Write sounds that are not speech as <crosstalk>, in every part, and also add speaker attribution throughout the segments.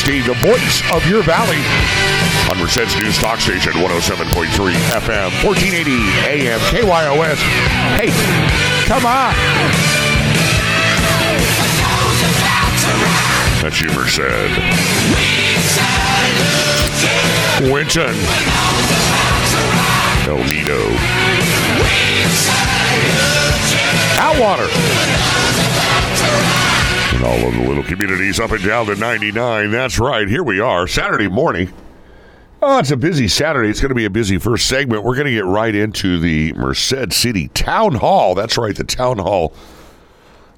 Speaker 1: Steve, the voice of your valley on Merced's News Talk Station 107.3 FM, 1480 AM, KYOS. Hey, come on. That's you, Merced. Winton. El Nido. Atwater and all of the little communities up and down the 99. That's right. Here we are, Saturday morning. Oh, it's a busy Saturday. It's going to be a busy first segment. We're going to get right into the Merced City Town Hall. That's right, the Town Hall,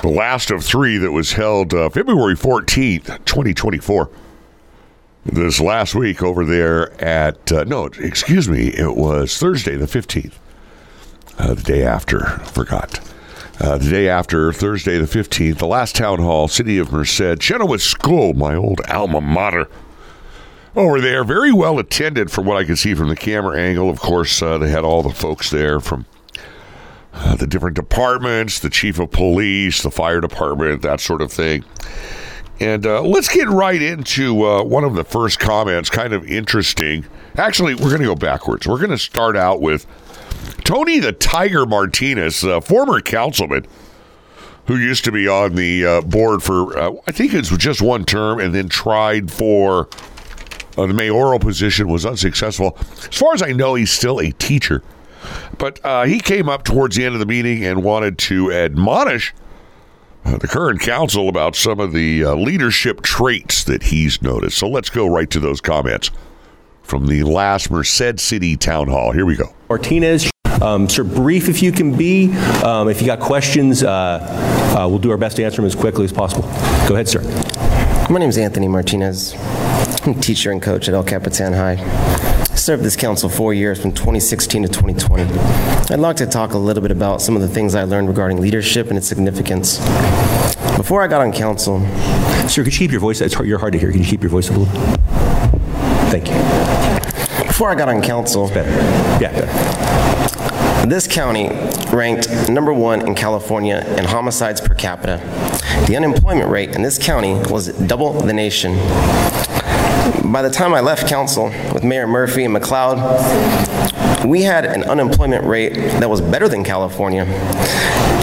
Speaker 1: the last of three that was held uh, February 14th, 2024. This last week over there at, uh, no, excuse me, it was Thursday the 15th, uh, the day after. Forgot. Uh, the day after, Thursday the 15th, the last town hall, City of Merced, Chenoweth School, my old alma mater. Over there, very well attended from what I could see from the camera angle. Of course, uh, they had all the folks there from uh, the different departments, the chief of police, the fire department, that sort of thing. And uh, let's get right into uh, one of the first comments, kind of interesting. Actually, we're going to go backwards. We're going to start out with Tony the Tiger Martinez, uh, former councilman who used to be on the uh, board for, uh, I think it was just one term, and then tried for uh, the mayoral position, was unsuccessful. As far as I know, he's still a teacher. But uh, he came up towards the end of the meeting and wanted to admonish uh, the current council about some of the leadership traits that he's noticed. So let's go right to those comments from the last Merced City Town Hall. Here we go.
Speaker 2: Martinez, um, sir, brief if you can be. Um, if you got questions, uh, uh, we'll do our best to answer them as quickly as possible. Go ahead, sir.
Speaker 3: My name is Anthony Martinez. I'm a teacher and coach at El Capitan High. I served this council four years from 2016 to 2020. I'd like to talk a little bit about some of the things I learned regarding leadership and its significance. Before I got on council,
Speaker 2: sir, could you keep your voice? It's hard, you're hard to hear. Can you keep your voice a little? Thank you.
Speaker 3: Before I got on council,
Speaker 2: it's better. Yeah. Better.
Speaker 3: This county ranked number one in California in homicides per capita. The unemployment rate in this county was double the nation. By the time I left council with Mayor Murphy and McLeod, we had an unemployment rate that was better than California.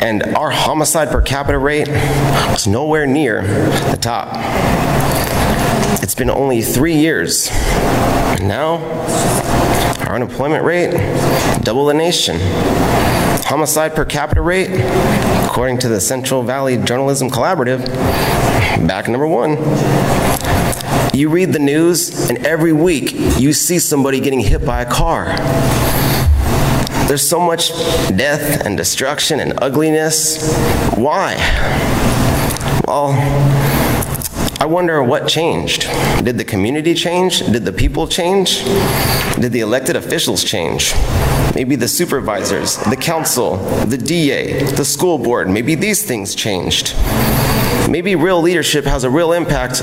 Speaker 3: And our homicide per capita rate was nowhere near the top. It's been only three years. And now, our unemployment rate, double the nation. Homicide per capita rate, according to the Central Valley Journalism Collaborative, back number one. You read the news, and every week you see somebody getting hit by a car. There's so much death and destruction and ugliness. Why? Well, I wonder what changed. Did the community change? Did the people change? Did the elected officials change? Maybe the supervisors, the council, the DA, the school board, maybe these things changed. Maybe real leadership has a real impact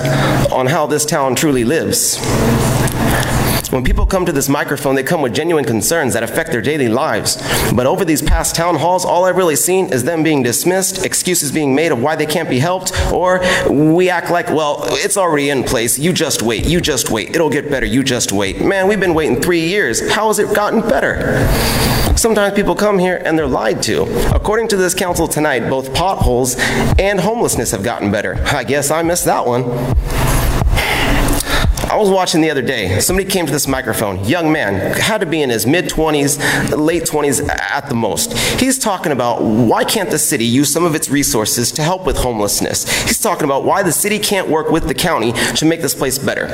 Speaker 3: on how this town truly lives. When people come to this microphone, they come with genuine concerns that affect their daily lives. But over these past town halls, all I've really seen is them being dismissed, excuses being made of why they can't be helped, or we act like, well, it's already in place. You just wait. You just wait. It'll get better. You just wait. Man, we've been waiting three years. How has it gotten better? Sometimes people come here and they're lied to. According to this council tonight, both potholes and homelessness have gotten better. I guess I missed that one. I was watching the other day. Somebody came to this microphone, young man, had to be in his mid 20s, late 20s at the most. He's talking about why can't the city use some of its resources to help with homelessness? He's talking about why the city can't work with the county to make this place better.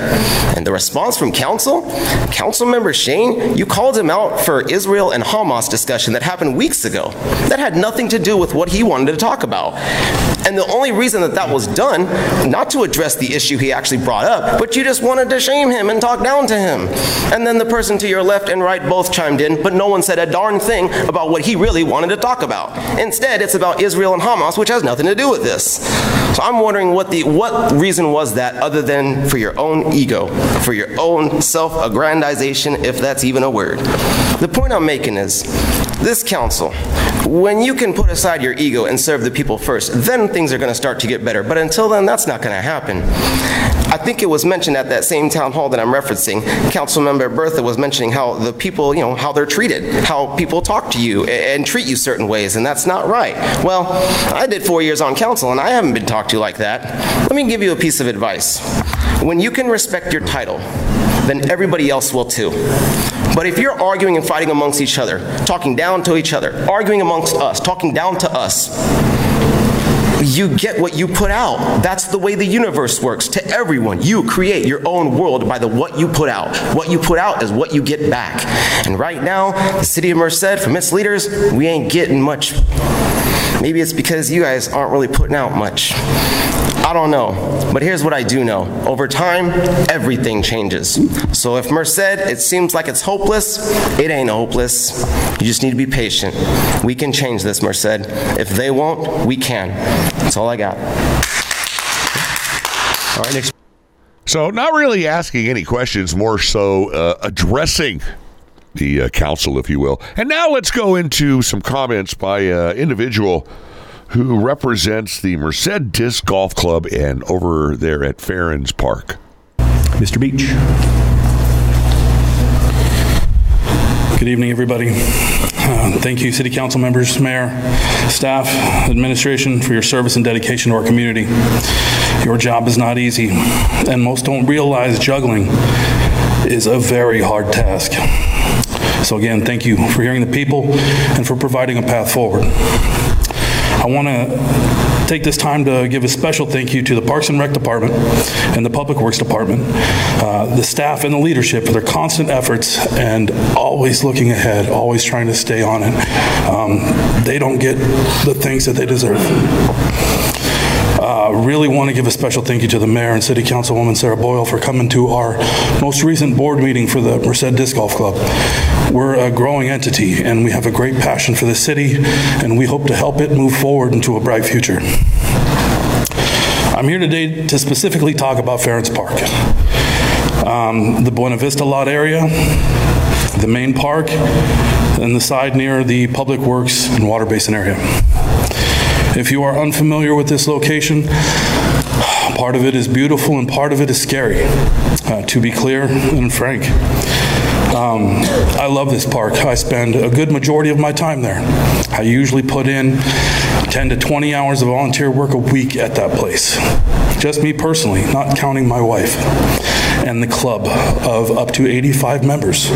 Speaker 3: And the response from council, council member Shane, you called him out for Israel and Hamas discussion that happened weeks ago. That had nothing to do with what he wanted to talk about. And the only reason that that was done, not to address the issue he actually brought up, but you just wanted to shame him and talk down to him. And then the person to your left and right both chimed in, but no one said a darn thing about what he really wanted to talk about. Instead, it's about Israel and Hamas, which has nothing to do with this. So I'm wondering what the what reason was that other than for your own ego, for your own self-aggrandization, if that's even a word. The point I'm making is this council When you can put aside your ego and serve the people first, then things are going to start to get better. But until then, that's not going to happen. I think it was mentioned at that same town hall that I'm referencing. Councilmember Bertha was mentioning how the people, you know, how they're treated, how people talk to you and treat you certain ways, and that's not right. Well, I did four years on council, and I haven't been talked to like that. Let me give you a piece of advice. When you can respect your title, then everybody else will too. But if you're arguing and fighting amongst each other, talking down to each other, arguing amongst us, talking down to us, you get what you put out. That's the way the universe works. To everyone, you create your own world by the what you put out. What you put out is what you get back. And right now, the city of Merced, from its leaders, we ain't getting much. Maybe it's because you guys aren't really putting out much. I don't know, but here's what I do know. Over time, everything changes. So if Merced, it seems like it's hopeless, it ain't hopeless. You just need to be patient. We can change this, Merced. If they won't, we can. That's all I got.
Speaker 2: All right, next.
Speaker 1: So, not really asking any questions, more so uh, addressing the uh, council, if you will. And now let's go into some comments by an individual who represents the Merced Disc Golf Club and over there at Fahrens Park.
Speaker 2: Mr. Beach.
Speaker 4: Good evening, everybody. Uh, Thank you, city council members, mayor, staff, administration, for your service and dedication to our community. Your job is not easy, and most don't realize juggling is a very hard task. So again, thank you for hearing the people and for providing a path forward. I want to take this time to give a special thank you to the Parks and Rec Department and the Public Works Department, uh, the staff and the leadership for their constant efforts and always looking ahead, always trying to stay on it. Um, They don't get the things that they deserve. Uh, Really want to give a special thank you to the mayor and city councilwoman Sarah Boyle for coming to our most recent board meeting for the Merced Disc Golf Club. We're a growing entity, and we have a great passion for the city, and we hope to help it move forward into a bright future. I'm here today to specifically talk about Fahrens Park. Um, The Buena Vista Lot area, the main park, and the side near the Public Works and Water Basin area. If you are unfamiliar with this location, part of it is beautiful and part of it is scary, uh, to be clear and frank. Um, I love this park. I spend a good majority of my time there. I usually put in 10 to 20 hours of volunteer work a week at that place. Just me personally, not counting my wife and the club of up to 85 members.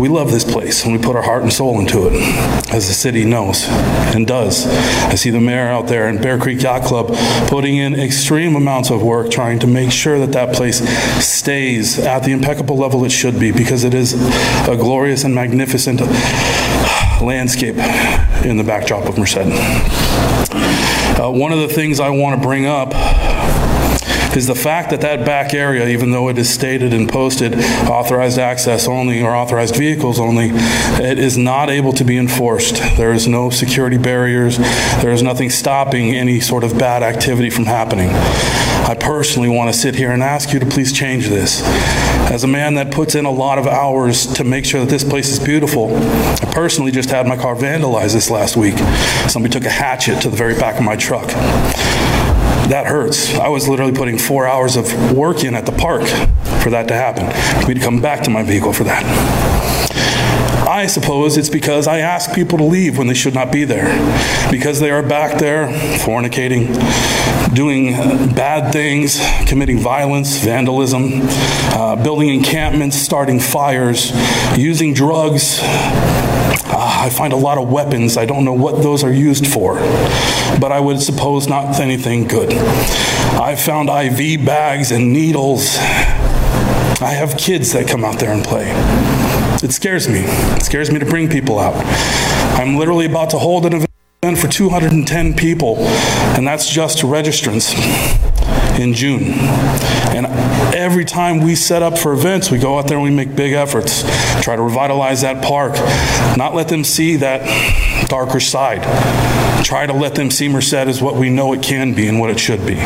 Speaker 4: We love this place and we put our heart and soul into it, as the city knows and does. I see the mayor out there and Bear Creek Yacht Club putting in extreme amounts of work trying to make sure that that place stays at the impeccable level it should be because it is a glorious and magnificent landscape in the backdrop of Merced. Uh, One of the things I want to bring up is the fact that that back area, even though it is stated and posted authorized access only or authorized vehicles only, it is not able to be enforced. There is no security barriers. There is nothing stopping any sort of bad activity from happening. I personally want to sit here and ask you to please change this. As a man that puts in a lot of hours to make sure that this place is beautiful, I personally just had my car vandalized this last week. Somebody took a hatchet to the very back of my truck that hurts. I was literally putting four hours of work in at the park for that to happen, for me to come back to my vehicle for that. I suppose it's because I ask people to leave when they should not be there, because they are back there fornicating, doing bad things, committing violence, vandalism, uh, building encampments, starting fires, using drugs. Ah, I find a lot of weapons. I don't know what those are used for, but I would suppose not anything good. I found IV bags and needles. I have kids that come out there and play. It scares me. It scares me to bring people out. I'm literally about to hold an event for 210 people, and that's just registrants in June. And every time we set up for events, we go out there and we make big efforts, try to revitalize that park, not let them see that darker side. Try to let them see Merced as what we know it can be and what it should be.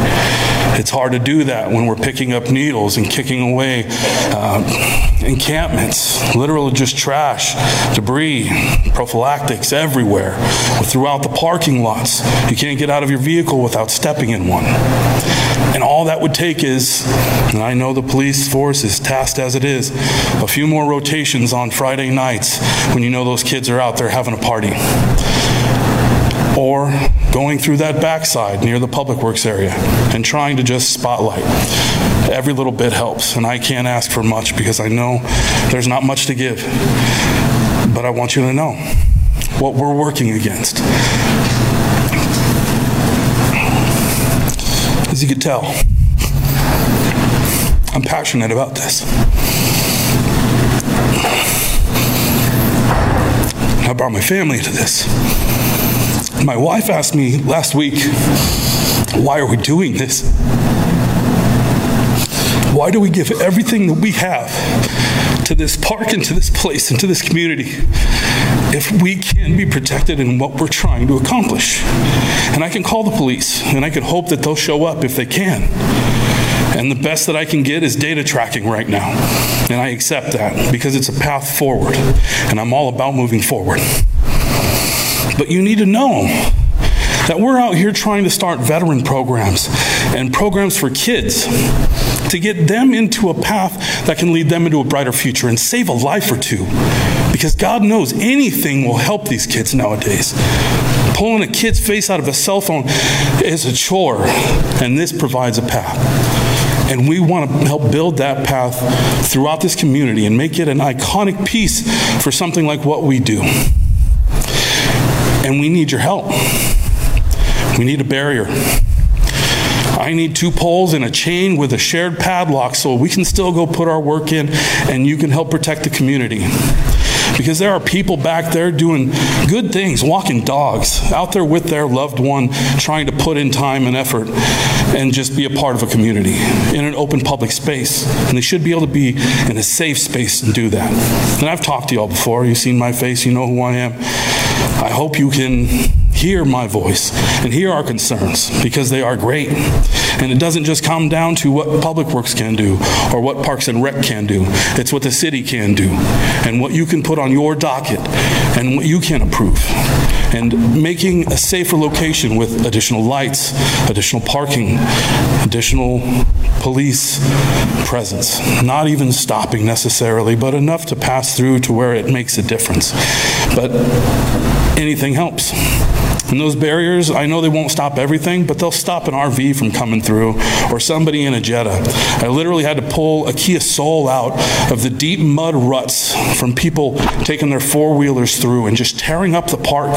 Speaker 4: It's hard to do that when we're picking up needles and kicking away uh, encampments, literally just trash, debris, prophylactics everywhere, throughout the parking lots. You can't get out of your vehicle without stepping in one. And all that would take is, and I know the police force is tasked as it is, a few more rotations on Friday nights when you know those kids are out there having a party. Or going through that backside near the public works area and trying to just spotlight. Every little bit helps, and I can't ask for much because I know there's not much to give. But I want you to know what we're working against. As you can tell, I'm passionate about this. I brought my family into this. My wife asked me last week, why are we doing this? Why do we give everything that we have to this park and to this place and to this community if we can be protected in what we're trying to accomplish? And I can call the police and I can hope that they'll show up if they can. And the best that I can get is data tracking right now. And I accept that because it's a path forward. And I'm all about moving forward. But you need to know that we're out here trying to start veteran programs and programs for kids to get them into a path that can lead them into a brighter future and save a life or two. Because God knows anything will help these kids nowadays. Pulling a kid's face out of a cell phone is a chore, and this provides a path. And we want to help build that path throughout this community and make it an iconic piece for something like what we do. And we need your help. We need a barrier. I need two poles and a chain with a shared padlock so we can still go put our work in and you can help protect the community. Because there are people back there doing good things, walking dogs, out there with their loved one, trying to put in time and effort and just be a part of a community in an open public space. And they should be able to be in a safe space and do that. And I've talked to y'all before. You've seen my face, you know who I am. I hope you can hear my voice and hear our concerns because they are great. And it doesn't just come down to what Public Works can do or what Parks and Rec can do. It's what the city can do and what you can put on your docket and what you can approve. And making a safer location with additional lights, additional parking, additional police presence. Not even stopping necessarily, but enough to pass through to where it makes a difference. But anything helps. And those barriers, I know they won't stop everything, but they'll stop an RV from coming through or somebody in a Jetta. I literally had to pull a Kia Soul out of the deep mud ruts from people taking their four wheelers through and just tearing up the park.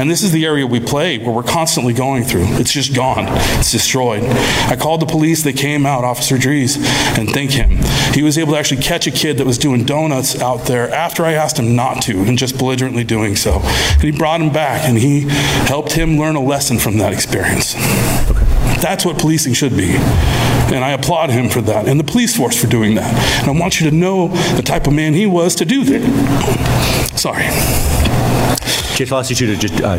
Speaker 4: And this is the area we play where we're constantly going through. It's just gone, it's destroyed. I called the police, they came out, Officer Dries, and thank him. He was able to actually catch a kid that was doing donuts out there after I asked him not to and just belligerently doing so. And he brought him back and he helped him learn a lesson from that experience. Okay. That's what policing should be. And I applaud him for that and the police force for doing that. And I want you to know the type of man he was to do that. Sorry.
Speaker 2: Chief, I'll ask you to just, uh,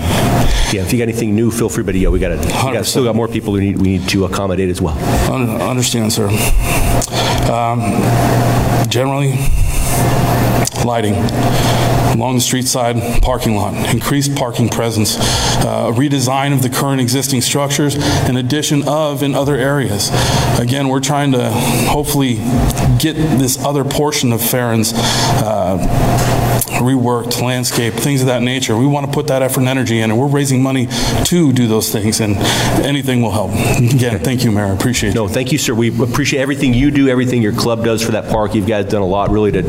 Speaker 2: yeah, if you got anything new, feel free, but yeah, we got to, still got more people we need, we need to accommodate as well.
Speaker 4: I understand, sir. Um, generally, lighting along the street side parking lot, increased parking presence, uh, redesign of the current existing structures, and addition of in other areas. Again, we're trying to hopefully get this other portion of Fahrens uh, reworked landscape, things of that nature. We want to put that effort and energy in, and we're raising money to do those things, and anything will help. Again, thank you, Mayor. I appreciate it.
Speaker 2: No, thank you, sir. We appreciate everything you do, everything your club does for that park. You guys done a lot, really, to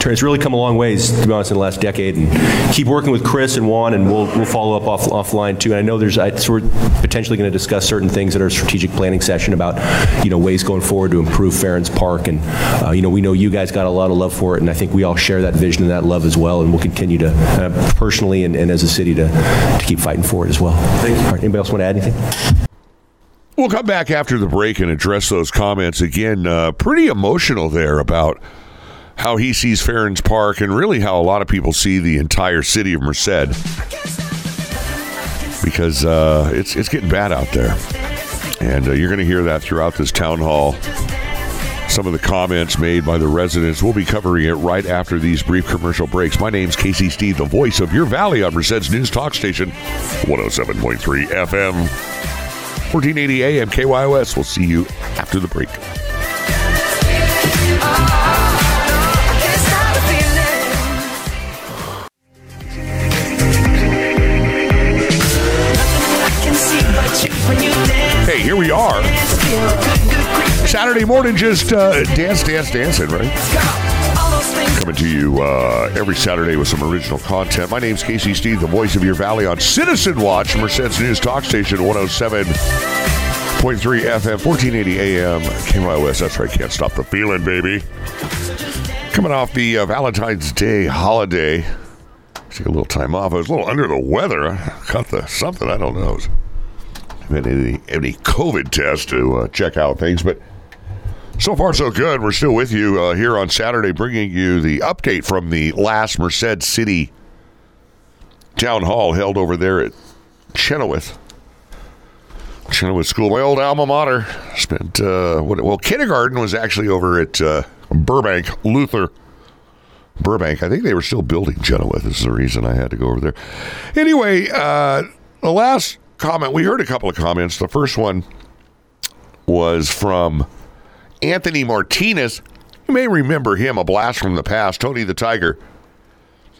Speaker 2: turn. It's really come a long ways, to be honest, in the last decade. And keep working with Chris and Juan, and we'll we'll follow up off offline too. And I know there's I, so we're potentially going to discuss certain things at our strategic planning session about you know ways going forward to improve Fahrens Park, and uh, you know we know you guys got a lot of love for it, and I think we all share that vision and that love as well, and we'll continue to uh, personally and, and as a city to to keep fighting for it as well. Thank you. All right, anybody else want to add anything?
Speaker 1: We'll come back after the break and address those comments again. Uh, pretty emotional there about how he sees Fahrens Park and really how a lot of people see the entire city of Merced. because uh, it's it's getting bad out there, and uh, you're going to hear that throughout this town hall. Some of the comments made by the residents. We'll be covering it right after these brief commercial breaks. My name's Casey Steed, the voice of your Valley on Merced's News Talk Station, 107.3 FM, 1480 AM KYOS. We'll see you after the break. Hey, here we are. Saturday morning, just uh, dance, dance, dancing, right? Coming to you uh, every Saturday with some original content. My name's Casey Steed, the voice of your valley on Citizen Watch, Merced's News Talk Station 107.3 FM, 1480 AM, KYOS. That's right, can't stop the feeling, baby. Coming off the uh, Valentine's Day holiday. Took a little time off. I was a little under the weather. Caught the something, I don't know. Any, any COVID test to uh, check out things, but so far, so good. We're still with you uh, here on Saturday, bringing you the update from the last Merced City town hall held over there at Chenoweth. Chenoweth School, my old alma mater. Spent, uh, what, well, kindergarten was actually over at uh, Burbank Luther. Burbank. I think they were still building Chenoweth. This is the reason I had to go over there. Anyway, uh, the last comment, we heard a couple of comments. The first one was from Anthony Martinez. You may remember him, a blast from the past, Tony the Tiger.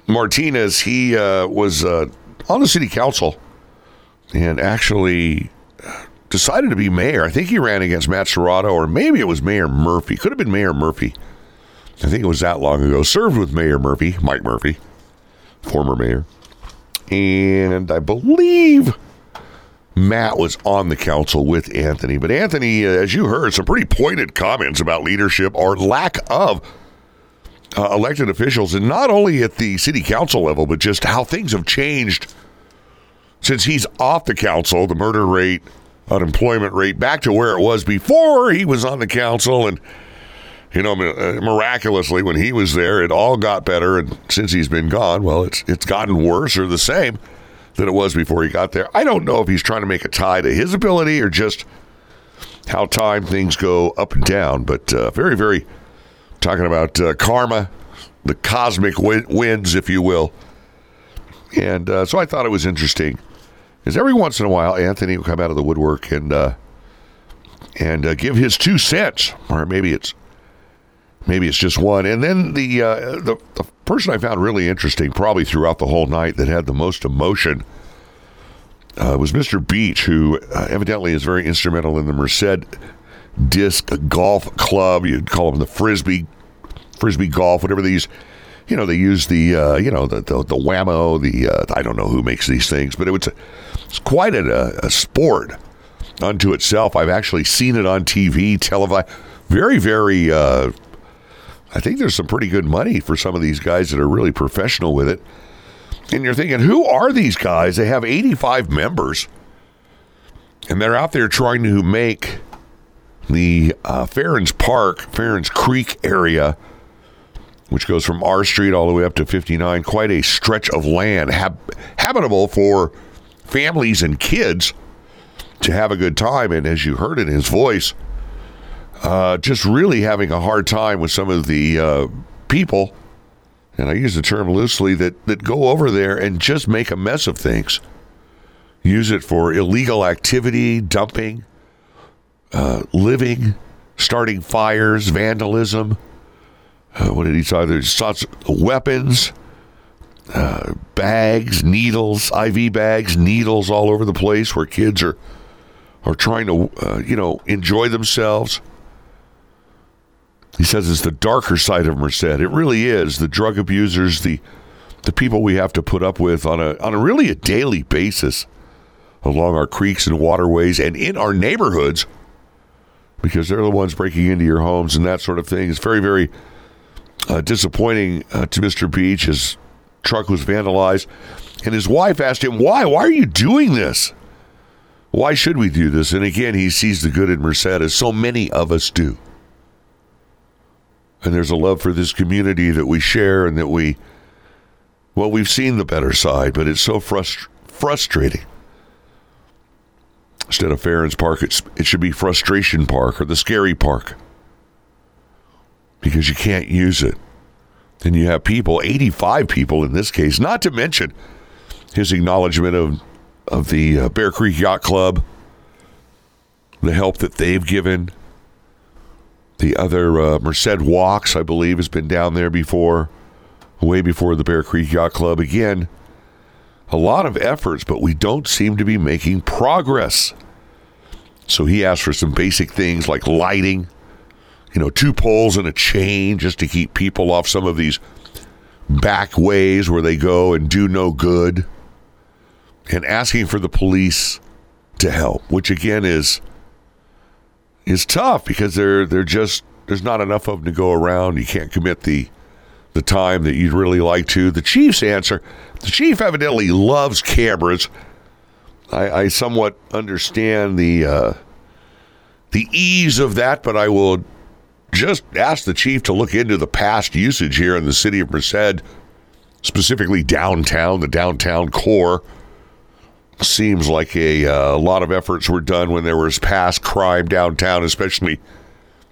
Speaker 1: Martinez, he uh, was uh, on the city council and actually decided to be mayor. I think he ran against Matt Serratto, or maybe it was Mayor Murphy. Could have been Mayor Murphy. I think it was that long ago. Served with Mayor Murphy, Mike Murphy, former mayor. And I believe Matt was on the council with Anthony. But Anthony, uh, as you heard, some pretty pointed comments about leadership or lack of uh, elected officials, and not only at the city council level, but just how things have changed since he's off the council. The murder rate, unemployment rate, back to where it was before he was on the council, and you know, uh, miraculously when he was there, it all got better, and since he's been gone, well, it's it's gotten worse or the same than it was before he got there. I don't know if he's trying to make a tie to his ability or just how time things go up and down, but uh, very, very talking about uh, karma, the cosmic win- wins, if you will. And uh, so I thought it was interesting because every once in a while, Anthony will come out of the woodwork and uh, and uh, give his two cents, or maybe it's maybe it's just one. And then the, uh, the the person I found really interesting, probably throughout the whole night, that had the most emotion uh, was Mr. Beach, who uh, evidently is very instrumental in the Merced Disc Golf Club. You'd call them the frisbee, frisbee golf, whatever these. You know, they use the uh, you know the the, the whammo. The uh, I don't know who makes these things, but it was it's quite a, a sport unto itself. I've actually seen it on TV, televised. Very, very. I think there's some pretty good money for some of these guys that are really professional with it. And you're thinking, who are these guys? They have 85 members, and they're out there trying to make the uh, Fahrens Park, Fahrens Creek area, which goes from R Street all the way up to 59, quite a stretch of land hab- habitable for families and kids to have a good time. And as you heard in his voice, uh, just really having a hard time with some of the uh, people, and I use the term loosely, that, that go over there and just make a mess of things. Use it for illegal activity, dumping, uh, living, starting fires, vandalism. Uh, what did he say? There's of weapons, uh, bags, needles, IV bags, needles all over the place where kids are are trying to, you know, enjoy themselves. He says it's the darker side of Merced. It really is. The drug abusers, the the people we have to put up with on a on a really a daily basis along our creeks and waterways and in our neighborhoods because they're the ones breaking into your homes and that sort of thing. It's very, very uh, disappointing uh, to Mr. Beach. His truck was vandalized, and his wife asked him, Why? Why are you doing this? Why should we do this? And again, he sees the good in Merced, as so many of us do. And there's a love for this community that we share and that we, well, we've seen the better side, but it's so frust- frustrating Instead of Fahrens Park, it should be Frustration Park or the Scary Park because you can't use it. And you have people, 85 people in this case, not to mention his acknowledgement of, of the uh, Bear Creek Yacht Club, the help that they've given. The other uh, Merced Walks, I believe, has been down there before, way before the Bear Creek Yacht Club. Again, a lot of efforts, but we don't seem to be making progress. So he asked for some basic things like lighting, you know, two poles and a chain just to keep people off some of these back ways where they go and do no good, and asking for the police to help, which again is is tough because they're they're just there's not enough of them to go around. You can't commit the the time that you'd really like to. The chief's answer: the chief evidently loves cameras. I, I somewhat understand the uh, the ease of that, but I will just ask the chief to look into the past usage here in the city of Merced, specifically downtown, the downtown core. Seems like a, uh, lot of efforts were done when there was past crime downtown, especially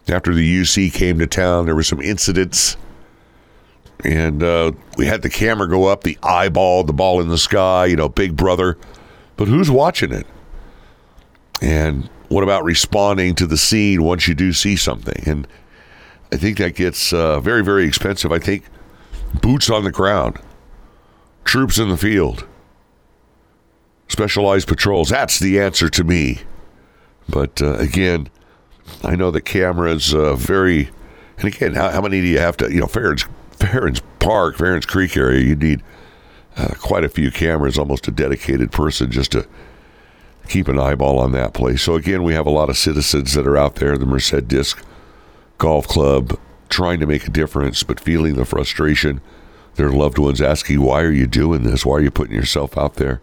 Speaker 1: after the UC came to town. There were some incidents, and uh, we had the camera go up, the eyeball, the ball in the sky, you know, Big Brother. But who's watching it? And what about responding to the scene once you do see something? And I think that gets uh, very, very expensive. I think boots on the ground, troops in the field, specialized patrols. That's the answer to me. But uh, again, I know the cameras uh, very. And again, how, how, many do you have to? You know, Fahrens, Fahrens Park, Fahrens Creek area. You need uh, quite a few cameras, almost a dedicated person just to keep an eyeball on that place. So again, we have a lot of citizens that are out there. The Merced Disc Golf Club trying to make a difference, but feeling the frustration. Their loved ones asking, Why are you doing this? Why are you putting yourself out there?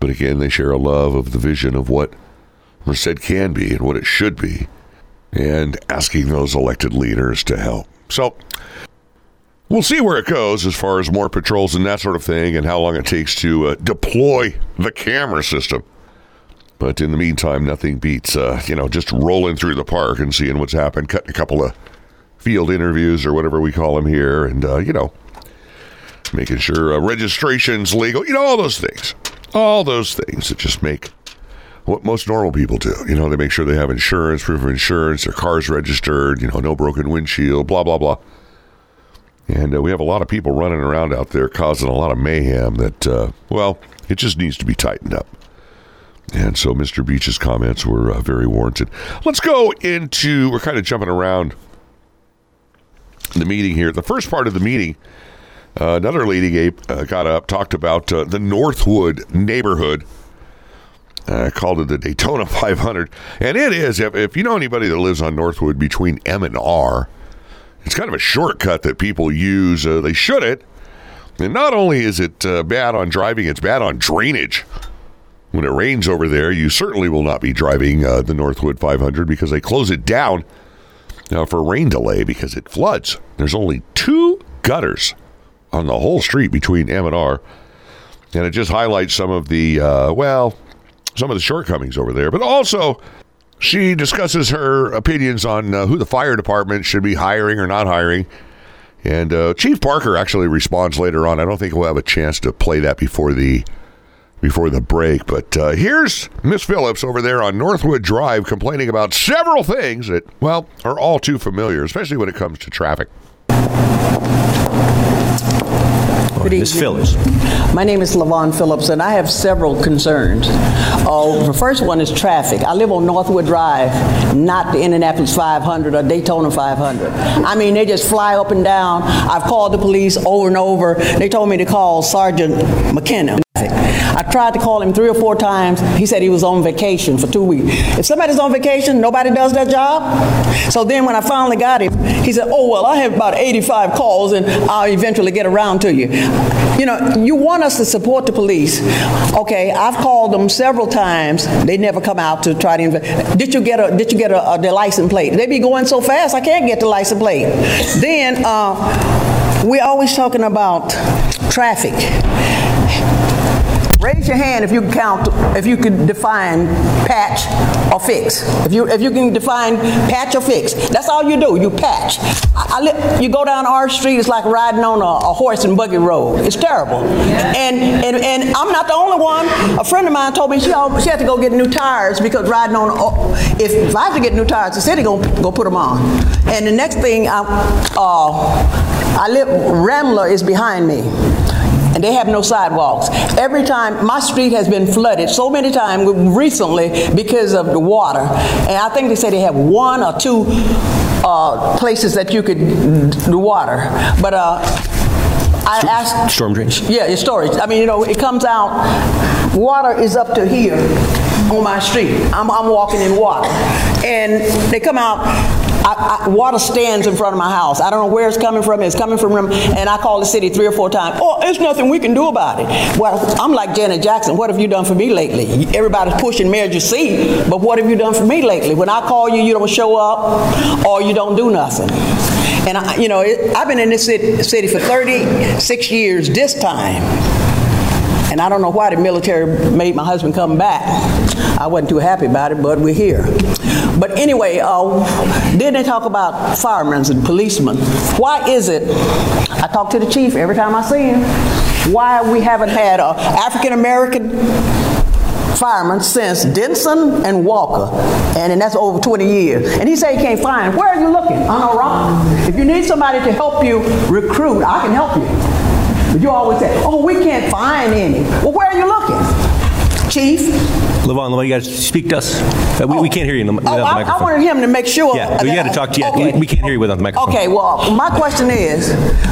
Speaker 1: But again, they share a love of the vision of what Merced can be and what it should be, and asking those elected leaders to help. So, We'll see where it goes as far as more patrols and that sort of thing, and how long it takes to uh, deploy the camera system. But in the meantime, nothing beats, uh, you know, just rolling through the park and seeing what's happened, cutting a couple of field interviews or whatever we call them here, and, uh, you know, making sure uh, registration's legal, you know, all those things. All those things that just make what most normal people do. You know, they make sure they have insurance, proof of insurance, their car's registered, you know, no broken windshield, blah, blah, blah. And uh, we have a lot of people running around out there causing a lot of mayhem that, uh, well, it just needs to be tightened up. And so Mr. Beach's comments were uh, very warranted. Let's go into, we're kind of jumping around the meeting here. The first part of the meeting, uh, another lady Gabe, uh, got up, talked about uh, the Northwood neighborhood. Uh, called it the Daytona <laughs> 500. And it is, if, if you know anybody that lives on Northwood between M and R, it's kind of a shortcut that people use. Uh, they should it. And not only is it uh, bad on driving, it's bad on drainage. When it rains over there, you certainly will not be driving the Northwood 500 because they close it down for rain delay because it floods. There's only two gutters on the whole street between M and R. And it just highlights some of the, uh, well, some of the shortcomings over there. But also, she discusses her opinions on uh, who the fire department should be hiring or not hiring. And uh, Chief Parker actually responds later on. I don't think we'll have a chance to play that before the before the break. But uh, here's Miss Phillips over there on Northwood Drive complaining about several things that, well, are all too familiar, especially when it comes to traffic.
Speaker 2: Good Ms. Phillips.
Speaker 5: My name is Lavon Phillips, and I have several concerns. Uh, the first one is traffic. I live on Northwood Drive, not the Indianapolis 500 or Daytona 500. I mean, they just fly up and down. I've called the police over and over. They told me to call Sergeant McKenna. I tried to call him three or four times. He said he was on vacation for two weeks. If somebody's on vacation, nobody does that job. So then when I finally got him, he said, oh, well, I have about 85 calls and I'll eventually get around to you. You know, you want us to support the police. Okay, I've called them several times. They never come out to try to invest. Did you get a, did you get a, a, license plate? They be going so fast, I can't get the license plate. then, uh, we're always talking about traffic Raise your hand if you can count, if you can define patch or fix. If you if you can define patch or fix, that's all you do. You patch. I, I li- you go down our street, it's like riding on a, a horse and buggy road. It's terrible. And, and and I'm not the only one. A friend of mine told me she she had to go get new tires because riding on. oh, If, if I have to get new tires, the city gonna go put them on. And the next thing, I, uh, I live. Ramler is behind me and they have no sidewalks. Every time, my street has been flooded so many times recently because of the water. And I think they say they have one or two uh, places that you could do water. But uh, I asked.
Speaker 2: Storm drains.
Speaker 5: Yeah, it's storage. I mean, you know, it comes out, water is up to here on my street. I'm, I'm walking in water. And they come out, I, I, water stands in front of my house. I don't know where it's coming from. It's coming from, and I call the city three or four times. Oh, there's nothing we can do about it. Well, I'm like Janet Jackson. What have you done for me lately? Everybody's pushing Measure C, but what have you done for me lately? When I call you, you don't show up, or you don't do nothing. And I, you know, it, I've been in this city, city for 36 years this time. And I don't know why the military made my husband come back. I wasn't too happy about it, but we're here. But anyway, uh, then they talk about firemen and policemen. Why is it, I talk to the chief every time I see him, why we haven't had an African American fireman since Denson and Walker, and, and that's over 20 years. And he said he can't find. Where are you looking? On Iraq. If you need somebody to help you recruit, I can help you. But you always say, oh, we can't find any. Well, where are you looking? Chief?
Speaker 2: Levon, Levon, you got to speak to us. Uh, We, we can't hear you the, without
Speaker 5: Oh,
Speaker 2: the
Speaker 5: I, I wanted him to make sure.
Speaker 2: Yeah, but you gotta talk to- you.
Speaker 5: okay.
Speaker 2: we- we can't hear you without the microphone.
Speaker 5: Okay, well, my question is,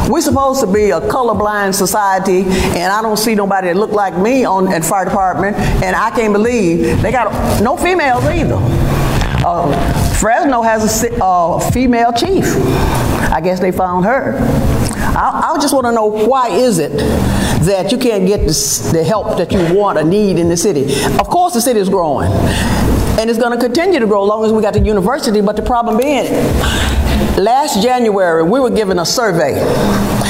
Speaker 5: we're supposed to be a colorblind society, and I don't see nobody that look like me on at fire department, and I can't believe they got no females either. Uh, Fresno has a uh, female chief. I guess they found her. I, I just want to know why is it that you can't get the, the help that you want or need in the city? Of course, the city is growing, and it's going to continue to grow as long as we got the university. But the problem being, last January we were given a survey,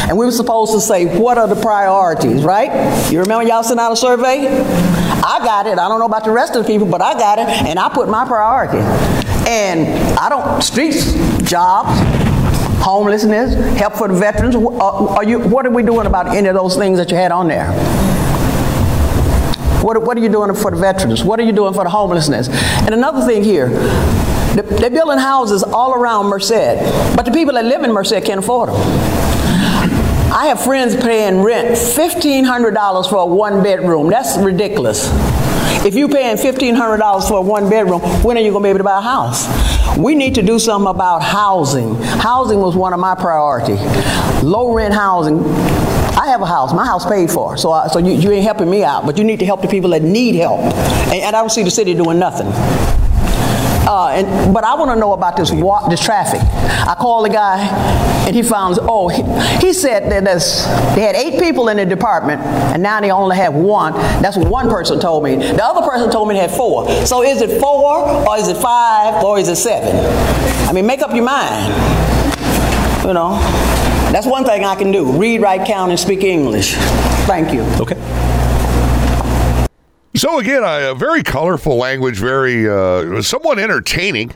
Speaker 5: and we were supposed to say what are the priorities, right? You remember y'all sent out a survey? I got it. I don't know about the rest of the people, but I got it, and I put my priority. And I don't streets, jobs, homelessness, help for the veterans. Uh, Are you? What are we doing about any of those things that you had on there? What, what are you doing for the veterans? What are you doing for the homelessness? And another thing here, they're building houses all around Merced, but the people that live in Merced can't afford them. I have friends paying rent $1,500 for a one bedroom. That's ridiculous. If you're paying $1,500 for a one bedroom, when are you going to be able to buy a house? We need to do something about housing. Housing was one of my priority. Low rent housing. I have a house. My house paid for. So, I, so you, you ain't helping me out, but you need to help the people that need help. And, and I don't see the city doing nothing. Uh, and, but I want to know about this wa- this traffic. I called the guy, and he found. Oh, he, he said that they had eight people in the department, and now they only have one. That's what one person told me. The other person told me they had four. So is it four, or is it five, or is it seven? I mean, make up your mind. You know, that's one thing I can do: read, write, count, and speak English. Thank you.
Speaker 2: Okay.
Speaker 1: So again, a, very colorful language, very uh, somewhat entertaining.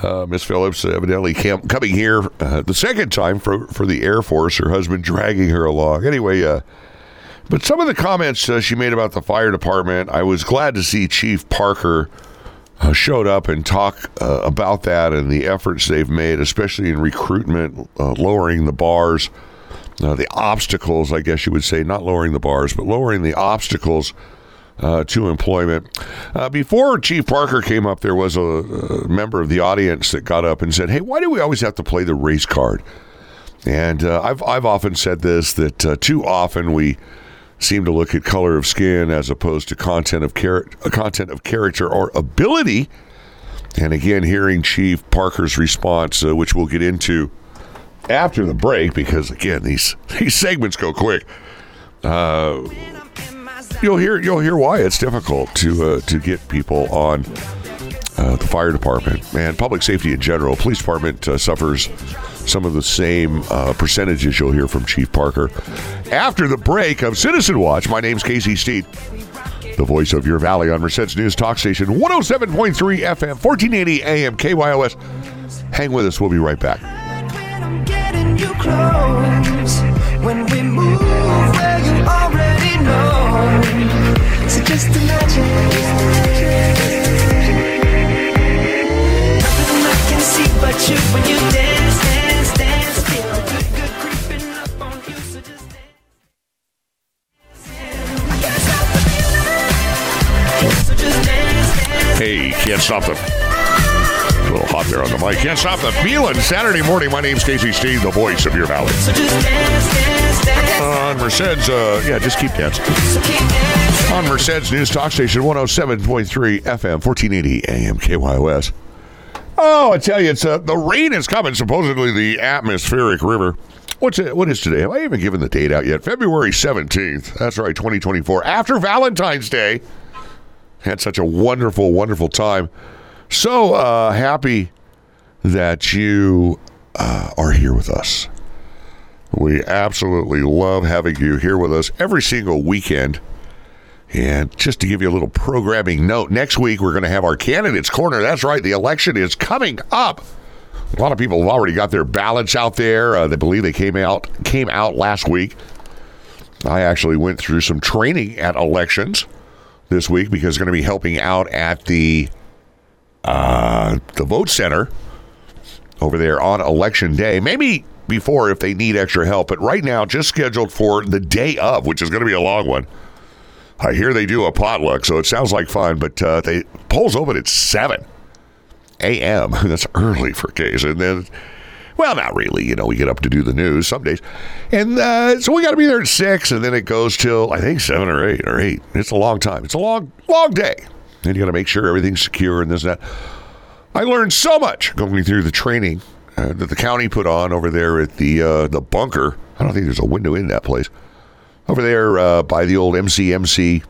Speaker 1: Uh, Miss Phillips evidently cam- coming here uh, the second time for for the Air Force. Her husband dragging her along. Anyway, uh, but some of the comments uh, she made about the fire department, I was glad to see Chief Parker uh, showed up and talk uh, about that and the efforts they've made, especially in recruitment, lowering the bars, the obstacles, I guess you would say, not lowering the bars, but lowering the obstacles uh, to employment. Uh, before Chief Parker came up, there was a, a member of the audience that got up and said, "Hey, why do we always have to play the race card?" And uh, I've I've often said this that uh, too often we seem to look at color of skin as opposed to content of char- content of character or ability. And again, hearing Chief Parker's response, uh, which we'll get into after the break, because again these <laughs> these segments go quick. Uh, you'll hear you'll hear why it's difficult to uh, to get people on uh, the fire department and public safety in general. Police department uh, suffers some of the same uh, percentages you'll hear from Chief Parker. After the break of Citizen Watch, my name's Casey Steed, the voice of your valley on Merced's News Talk Station, 107.3 FM, 1480 AM, KYOS. Hang with us. We'll be right back. Hey, can't stop the. Little hot there on the mic. Can't stop the feeling. Saturday morning, my name's Casey Steed, the voice of your valley.
Speaker 6: So just dance, dance, dance.
Speaker 1: On Merced's, uh, yeah, just keep dancing.
Speaker 6: So keep dancing.
Speaker 1: On Merced's News Talk Station, 107.3 FM, 1480 AM, KYOS. Oh, I tell you, it's uh, the rain is coming. Supposedly, the atmospheric river. What's it? What is today? Have I even given the date out yet? February seventeenth. That's right, 2024. After Valentine's Day. Had such a wonderful, wonderful time. So uh, happy that you uh, are here with us. We absolutely love having you here with us every single weekend. And just to give you a little programming note, next week we're going to have our candidates corner. That's right, the election is coming up. A lot of people have already got their ballots out there. Uh, they believe they came out came out last week. I actually went through some training at elections this week because I'm going to be helping out at the uh, the vote center over there on election day. Maybe before if they need extra help, but right now just scheduled for the day of, which is going to be a long one. I hear they do a potluck, so it sounds like fun. But uh, they polls open at seven a.m. <laughs> That's early for case, and then. Well, not really. You know, we get up to do the news some days, and uh, so we got to be there at six, and then it goes till I think seven or eight or eight. It's a long time. It's a long, long day, and you got to make sure everything's secure and this and that. I learned so much going through the training uh, that the county put on over there at the uh, the bunker. I don't think there's a window in that place. Over there uh, by the old MCMC,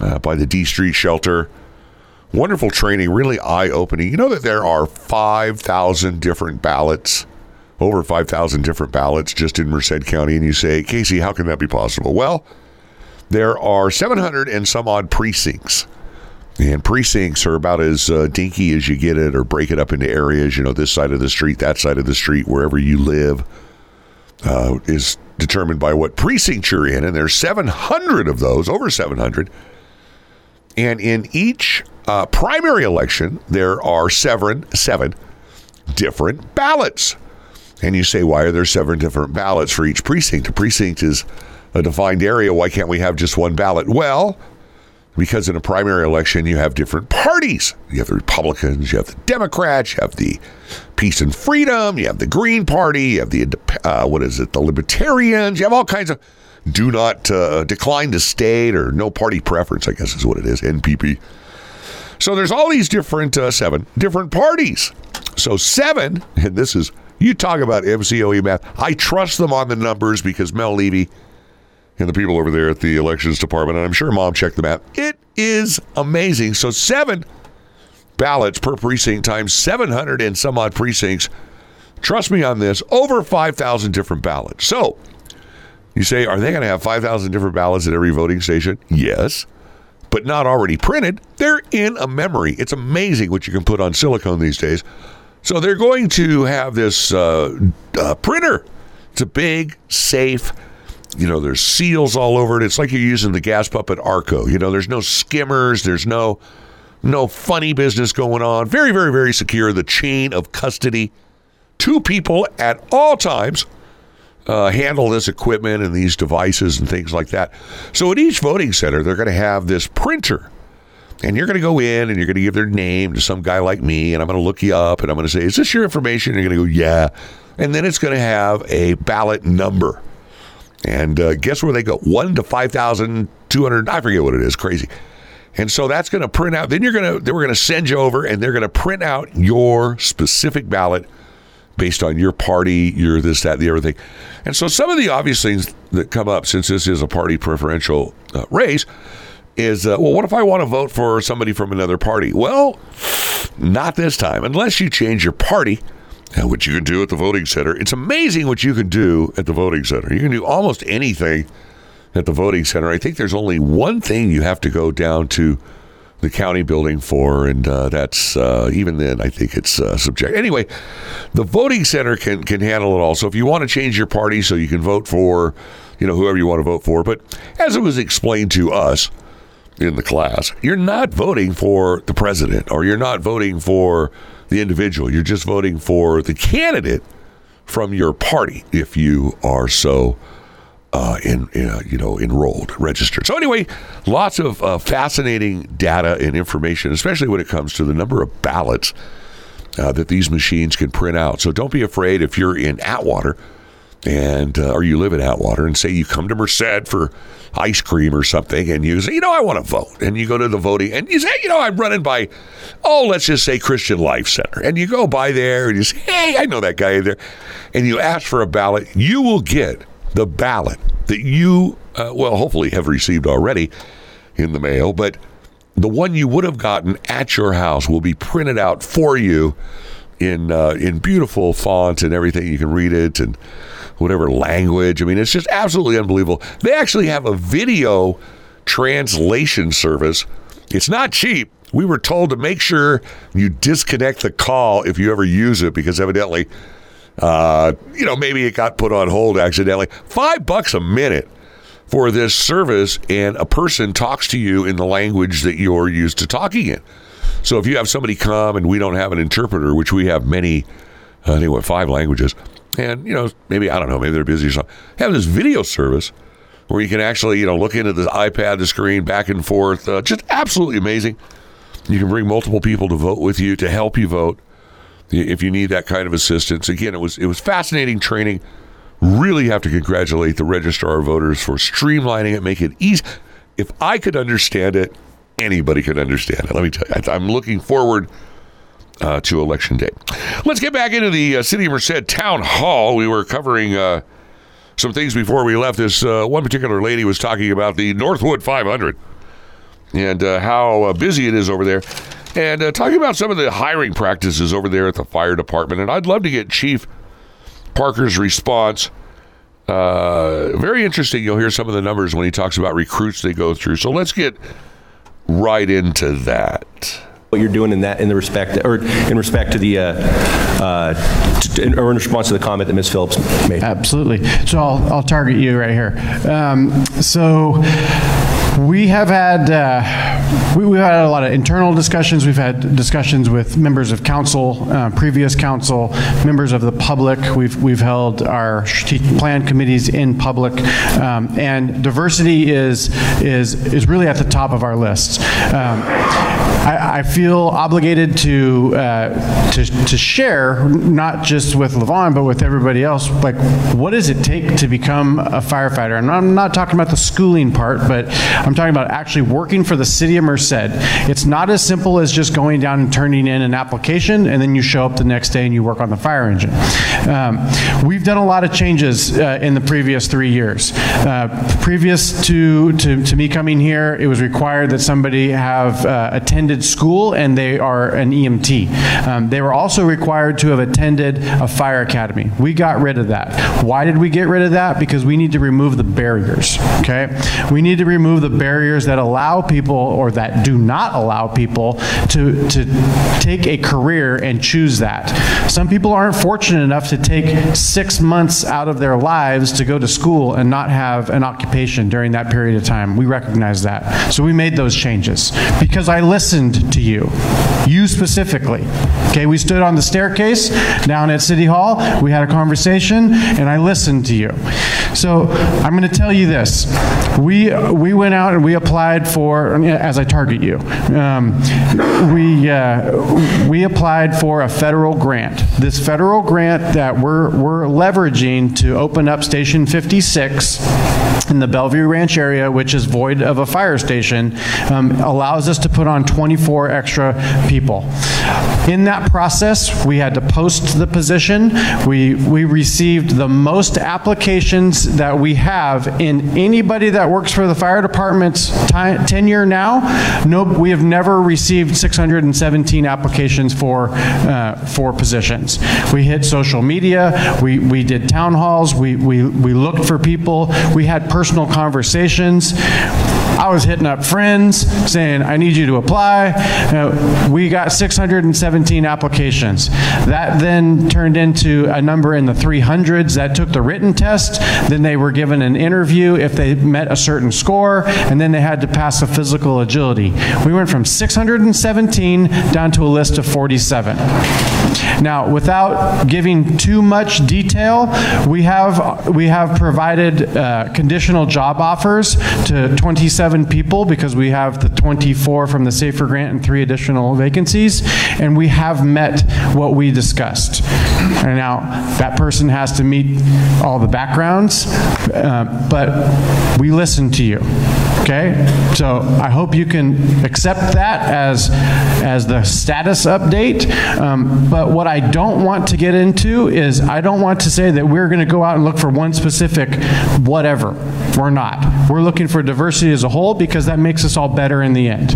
Speaker 1: uh, by the D Street shelter. Wonderful training, really eye opening. You know that there are 5,000 different ballots, over 5,000 different ballots just in Merced County. And you say, Casey, how can that be possible? Well, there are 700 and some odd precincts. And precincts are about as uh, dinky as you get it, or break it up into areas. You know, this side of the street, that side of the street, wherever you live, uh, is determined by what precinct you're in. And there's 700 of those, over 700. And in each uh, primary election, there are seven, seven different ballots. And you say, why are there seven different ballots for each precinct? A precinct is a defined area. Why can't we have just one ballot? Well, because in a primary election you have different parties. You have the Republicans, you have the Democrats, you have the Peace and Freedom, you have the Green Party, you have the uh, what is it, the Libertarians. You have all kinds of do not uh, decline to state or no party preference. I guess is what it is. NPP. So there's all these different uh, seven different parties. So seven, and this is you talk about MCOE math. I trust them on the numbers because Mel Levy and the people over there at the elections department, and I'm sure mom checked the math. It is amazing. So seven ballots per precinct times 700 and some odd precincts. Trust me on this, over 5,000 different ballots. So you say, are they going to have 5,000 different ballots at every voting station? Yes, but not already printed. They're in a memory. It's amazing what you can put on silicone these days. So they're going to have this uh, uh, printer. It's a big, safe, you know, there's seals all over it. It's like you're using the gas pump at Arco. You know, there's no skimmers, there's no no funny business going on. Very, very, very secure. The chain of custody. Two people at all times uh, handle this equipment and these devices and things like that. So at each voting center, they're going to have this printer. And you're going to go in and you're going to give their name to some guy like me, and I'm going to look you up and I'm going to say, Is this your information? And you're going to go, Yeah. And then it's going to have a ballot number. And uh, guess where they go? One to 5,200. I forget what it is. Crazy. And so that's going to print out. Then you're going to, they we're going to send you over and they're going to print out your specific ballot based on your party, your this, that, the other thing. And so some of the obvious things that come up since this is a party preferential uh, race is, uh, well, what if I want to vote for somebody from another party? Well, not this time. Unless you change your party uh, what you can do at the voting center. It's amazing what you can do at the voting center. You can do almost anything at the voting center. I think there's only one thing you have to go down to the county building for, and uh, that's uh, even then I think it's uh, subject. Anyway, the voting center can can handle it all. So if you want to change your party, so you can vote for, you know, whoever you want to vote for. But as it was explained to us in the class, you're not voting for the president or you're not voting for the individual. You're just voting for the candidate from your party if you are so uh, in, uh, you know enrolled, registered. So anyway, lots of uh, fascinating data and information, especially when it comes to the number of ballots uh, that these machines can print out. So don't be afraid if you're in Atwater and uh, or you live in Atwater and say you come to Merced for ice cream or something, and you say, you know, I want to vote, and you go to the voting, and you say, you know, I'm running by, oh, let's just say Christian Life Center, and you go by there and you say, hey, I know that guy there, and you ask for a ballot, you will get the ballot that you, uh, well, hopefully have received already in the mail, but the one you would have gotten at your house will be printed out for you in uh, in beautiful font and everything. You can read it and whatever language. I mean, it's just absolutely unbelievable. They actually have a video translation service. It's not cheap. We were told to make sure you disconnect the call if you ever use it because evidently, uh, you know, maybe it got put on hold accidentally. Five bucks a minute for this service, and a person talks to you in the language that you're used to talking in. So if you have somebody come and we don't have an interpreter, which we have many, I think what five languages, and you know maybe I don't know, maybe they're busy or something. Have this video service where you can actually you know look into the iPad, the screen, back and forth. Uh, just absolutely amazing. You can bring multiple people to vote with you to help you vote if you need that kind of assistance. Again, it was it was fascinating training. Really have to congratulate the registrar of voters for streamlining it, make it easy. If I could understand it, anybody could understand it. Let me tell you, I'm looking forward uh, to election day. Let's get back into the uh, City of Merced Town Hall. We were covering uh, some things before we left. This uh, one particular lady was talking about the Northwood 500 and uh, how uh, busy it is over there, and talking about some of the hiring practices over there at the fire department. And I'd love to get Chief Parker's response. very interesting. You'll hear some of the numbers when he talks about recruits they go through. So let's get right into that
Speaker 2: what you're doing in that in the respect or in respect to the uh, uh, to, or in response to the comment that Ms. Phillips made.
Speaker 7: Absolutely. So I'll, I'll target you right here. Um, so we have had uh, we, have had a lot of internal discussions. We've had discussions with members of council, uh, previous council, members of the public. We've we've held our strategic plan committees in public, um, and diversity is is is really at the top of our list. Um, I, I, feel obligated to, uh, to to share not just with Levon but with everybody else. Like, what does it take to become a firefighter? And I'm not talking about the schooling part, but I'm talking about actually working for the city of Merced. It's not as simple as just going down and turning in an application and then you show up the next day and you work on the fire engine. Um, we've done a lot of changes uh, in the previous three years. Uh, previous to, to, to, me coming here, it was required that somebody have uh, attended school and they are an EMT. Um, they were also required to have attended a fire academy. We got rid of that. Why did we get rid of that? Because we need to remove the barriers, okay? We need to remove the barriers that allow people or that do not allow people to, to take a career and choose that. Some people aren't fortunate enough to take six months out of their lives to go to school and not have an occupation during that period of time. We recognize that. So we made those changes because I listened to you, you specifically. Okay, we stood on the staircase down at City Hall, we had a conversation, and I listened to you. So I'm going to tell you this. We, we went out and we applied for, as I target you, um, we, uh, we applied for a federal grant. This federal grant that we're, we're leveraging to open up Station 56 in the Bellevue Ranch area, which is void of a fire station, um, allows us to put on 24 extra people. In that process, we had to post the position. We, we received the most applications that we have in anybody that works for the fire department's tenure now. No, we have never received 617 applications for, uh, for positions. We hit social media, we, we did town halls, we, we, we looked for people, we had personal conversations. I was hitting up friends saying, I need you to apply. Uh, We got 617 applications. That then turned into a number in the 300s that took the written test. Then they were given an interview if they met a certain score, and then they had to pass a physical agility. We went from 617 down to a list of 47. Now, without giving too much detail, we have, we have provided uh, conditional job offers to 27 people because we have the 24 from the Safer Grant and three additional vacancies, and we have met what we discussed. And now, that person has to meet all the backgrounds, uh, but we listen to you, okay? So I hope you can accept that as, as the status update. Um, But what I don't want to get into is, I don't want to say that we're going to go out and look for one specific whatever. We're not. We're looking for diversity as a whole because that makes us all better in the end.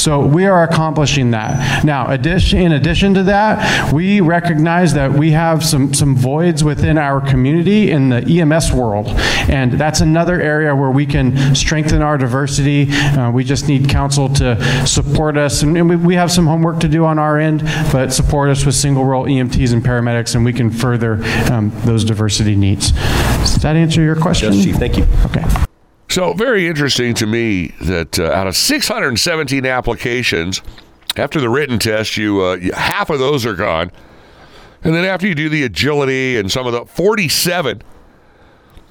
Speaker 7: So we are accomplishing that. Now, in addition to that, we recognize that we have some, some voids within our community in the EMS world. And that's another area where we can strengthen our diversity. Uh, we just need council to support us. And and we, we have some homework to do on our end, but support us with single role EMTs and paramedics, and we can further um, those diversity needs. Does that answer your question?
Speaker 2: Yes, Chief, thank you.
Speaker 7: Okay.
Speaker 1: So, very interesting to me that uh, out of 617 applications, after the written test, you, uh, you half of those are gone. And then after you do the agility and some of the 47,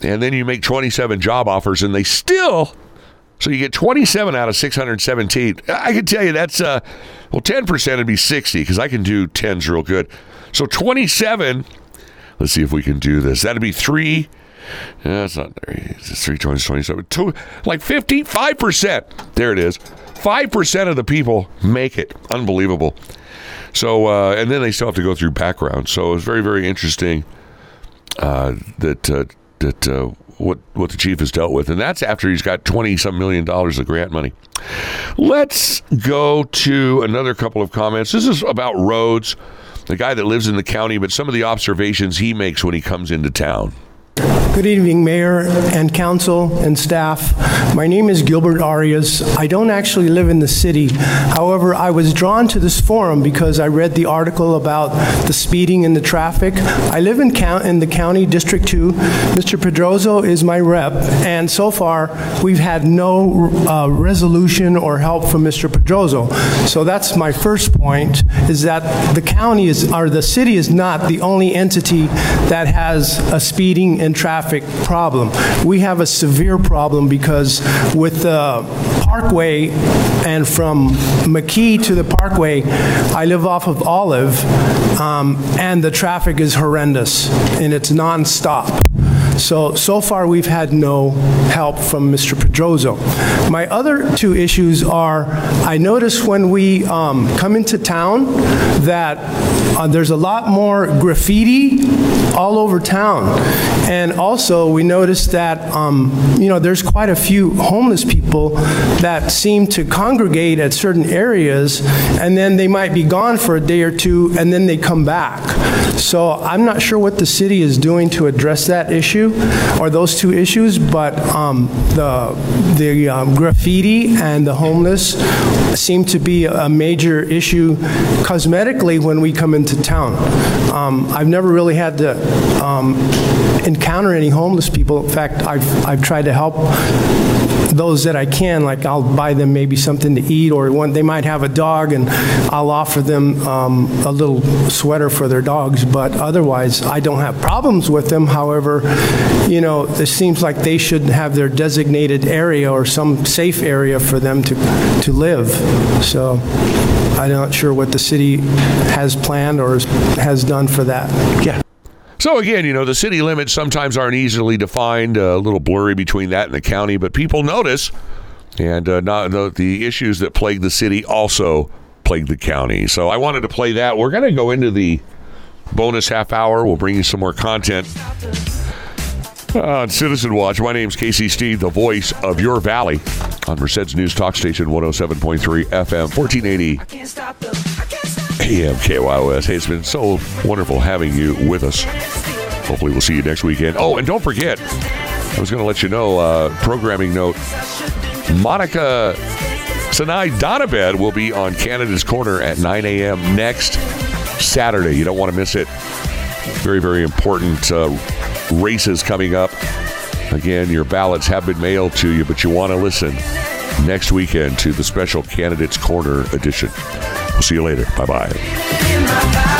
Speaker 1: and then you make 27 job offers, and they still, so you get 27 out of 617. I can tell you that's, uh, well, 10% would be 60 because I can do 10s real good. So 27, let's see if we can do this. That'd be three. Yeah, that's not there. It's three twenty twenty seven. Two, like fifty five percent. There it is. Five percent of the people make it. Unbelievable. So, uh, and then they still have to go through background. So it's very, very interesting uh, that uh, that uh, what what the chief has dealt with, and that's after he's got twenty some million dollars of grant money. Let's go to another couple of comments. This is about roads. The guy that lives in the county, but some of the observations he makes when he comes into town.
Speaker 8: Good evening, Mayor and council and staff. My name is Gilbert Arias. I don't actually live in the city. However, I was drawn to this forum because I read the article about the speeding and the traffic. I live in count, in the county, District 2. Mr. Pedrozo is my rep, and so far, we've had no uh, resolution or help from Mr. Pedrozo. So that's my first point, is that the county is, or the city is not the only entity that has a speeding and traffic problem. We have a severe problem because with the Parkway and from McKee to the Parkway, I live off of Olive, um, and the traffic is horrendous, and it's nonstop. So, so far, we've had no help from Mr. Pedrozo. My other two issues are, I notice when we um, come into town that uh, there's a lot more graffiti all over town. And also, we noticed that, um, you know, there's quite a few homeless people that seem to congregate at certain areas, and then they might be gone for a day or two, and then they come back. So I'm not sure what the city is doing to address that issue, or those two issues, but um, the, the um, graffiti and the homeless seem to be a major issue cosmetically when we come into town. Um, I've never really had to um, encounter any homeless people. In fact, I've, I've tried to help those that I can, like I'll buy them maybe something to eat, or one, they might have a dog, and I'll offer them um, a little sweater for their dogs, but otherwise, I don't have problems with them. However, you know, it seems like they should have their designated area or some safe area for them to, to live. So I'm not sure what the city has planned or has done for that. Yeah.
Speaker 1: So again, you know, the city limits sometimes aren't easily defined, a little blurry between that and the county, but people notice, and uh, not, the, the issues that plague the city also plague the county. So I wanted to play that. We're going to go into the bonus half hour. We'll bring you some more content. On Citizen Watch, my name's Casey Steed, the voice of your valley on Merced's News Talk Station 107.3 FM, 1480 AM KYOS. Hey, it's been so wonderful having you with us. Hopefully, we'll see you next weekend. Oh, and don't forget, I was going to let you know, uh, programming note Monica Sinai Donabed will be on Candidate's Corner at 9 a.m. next Saturday. You don't want to miss it. Very, very important uh, races coming up. Again, your ballots have been mailed to you, but you want to listen next weekend to the special Candidates Corner edition. We'll see you later. Bye bye.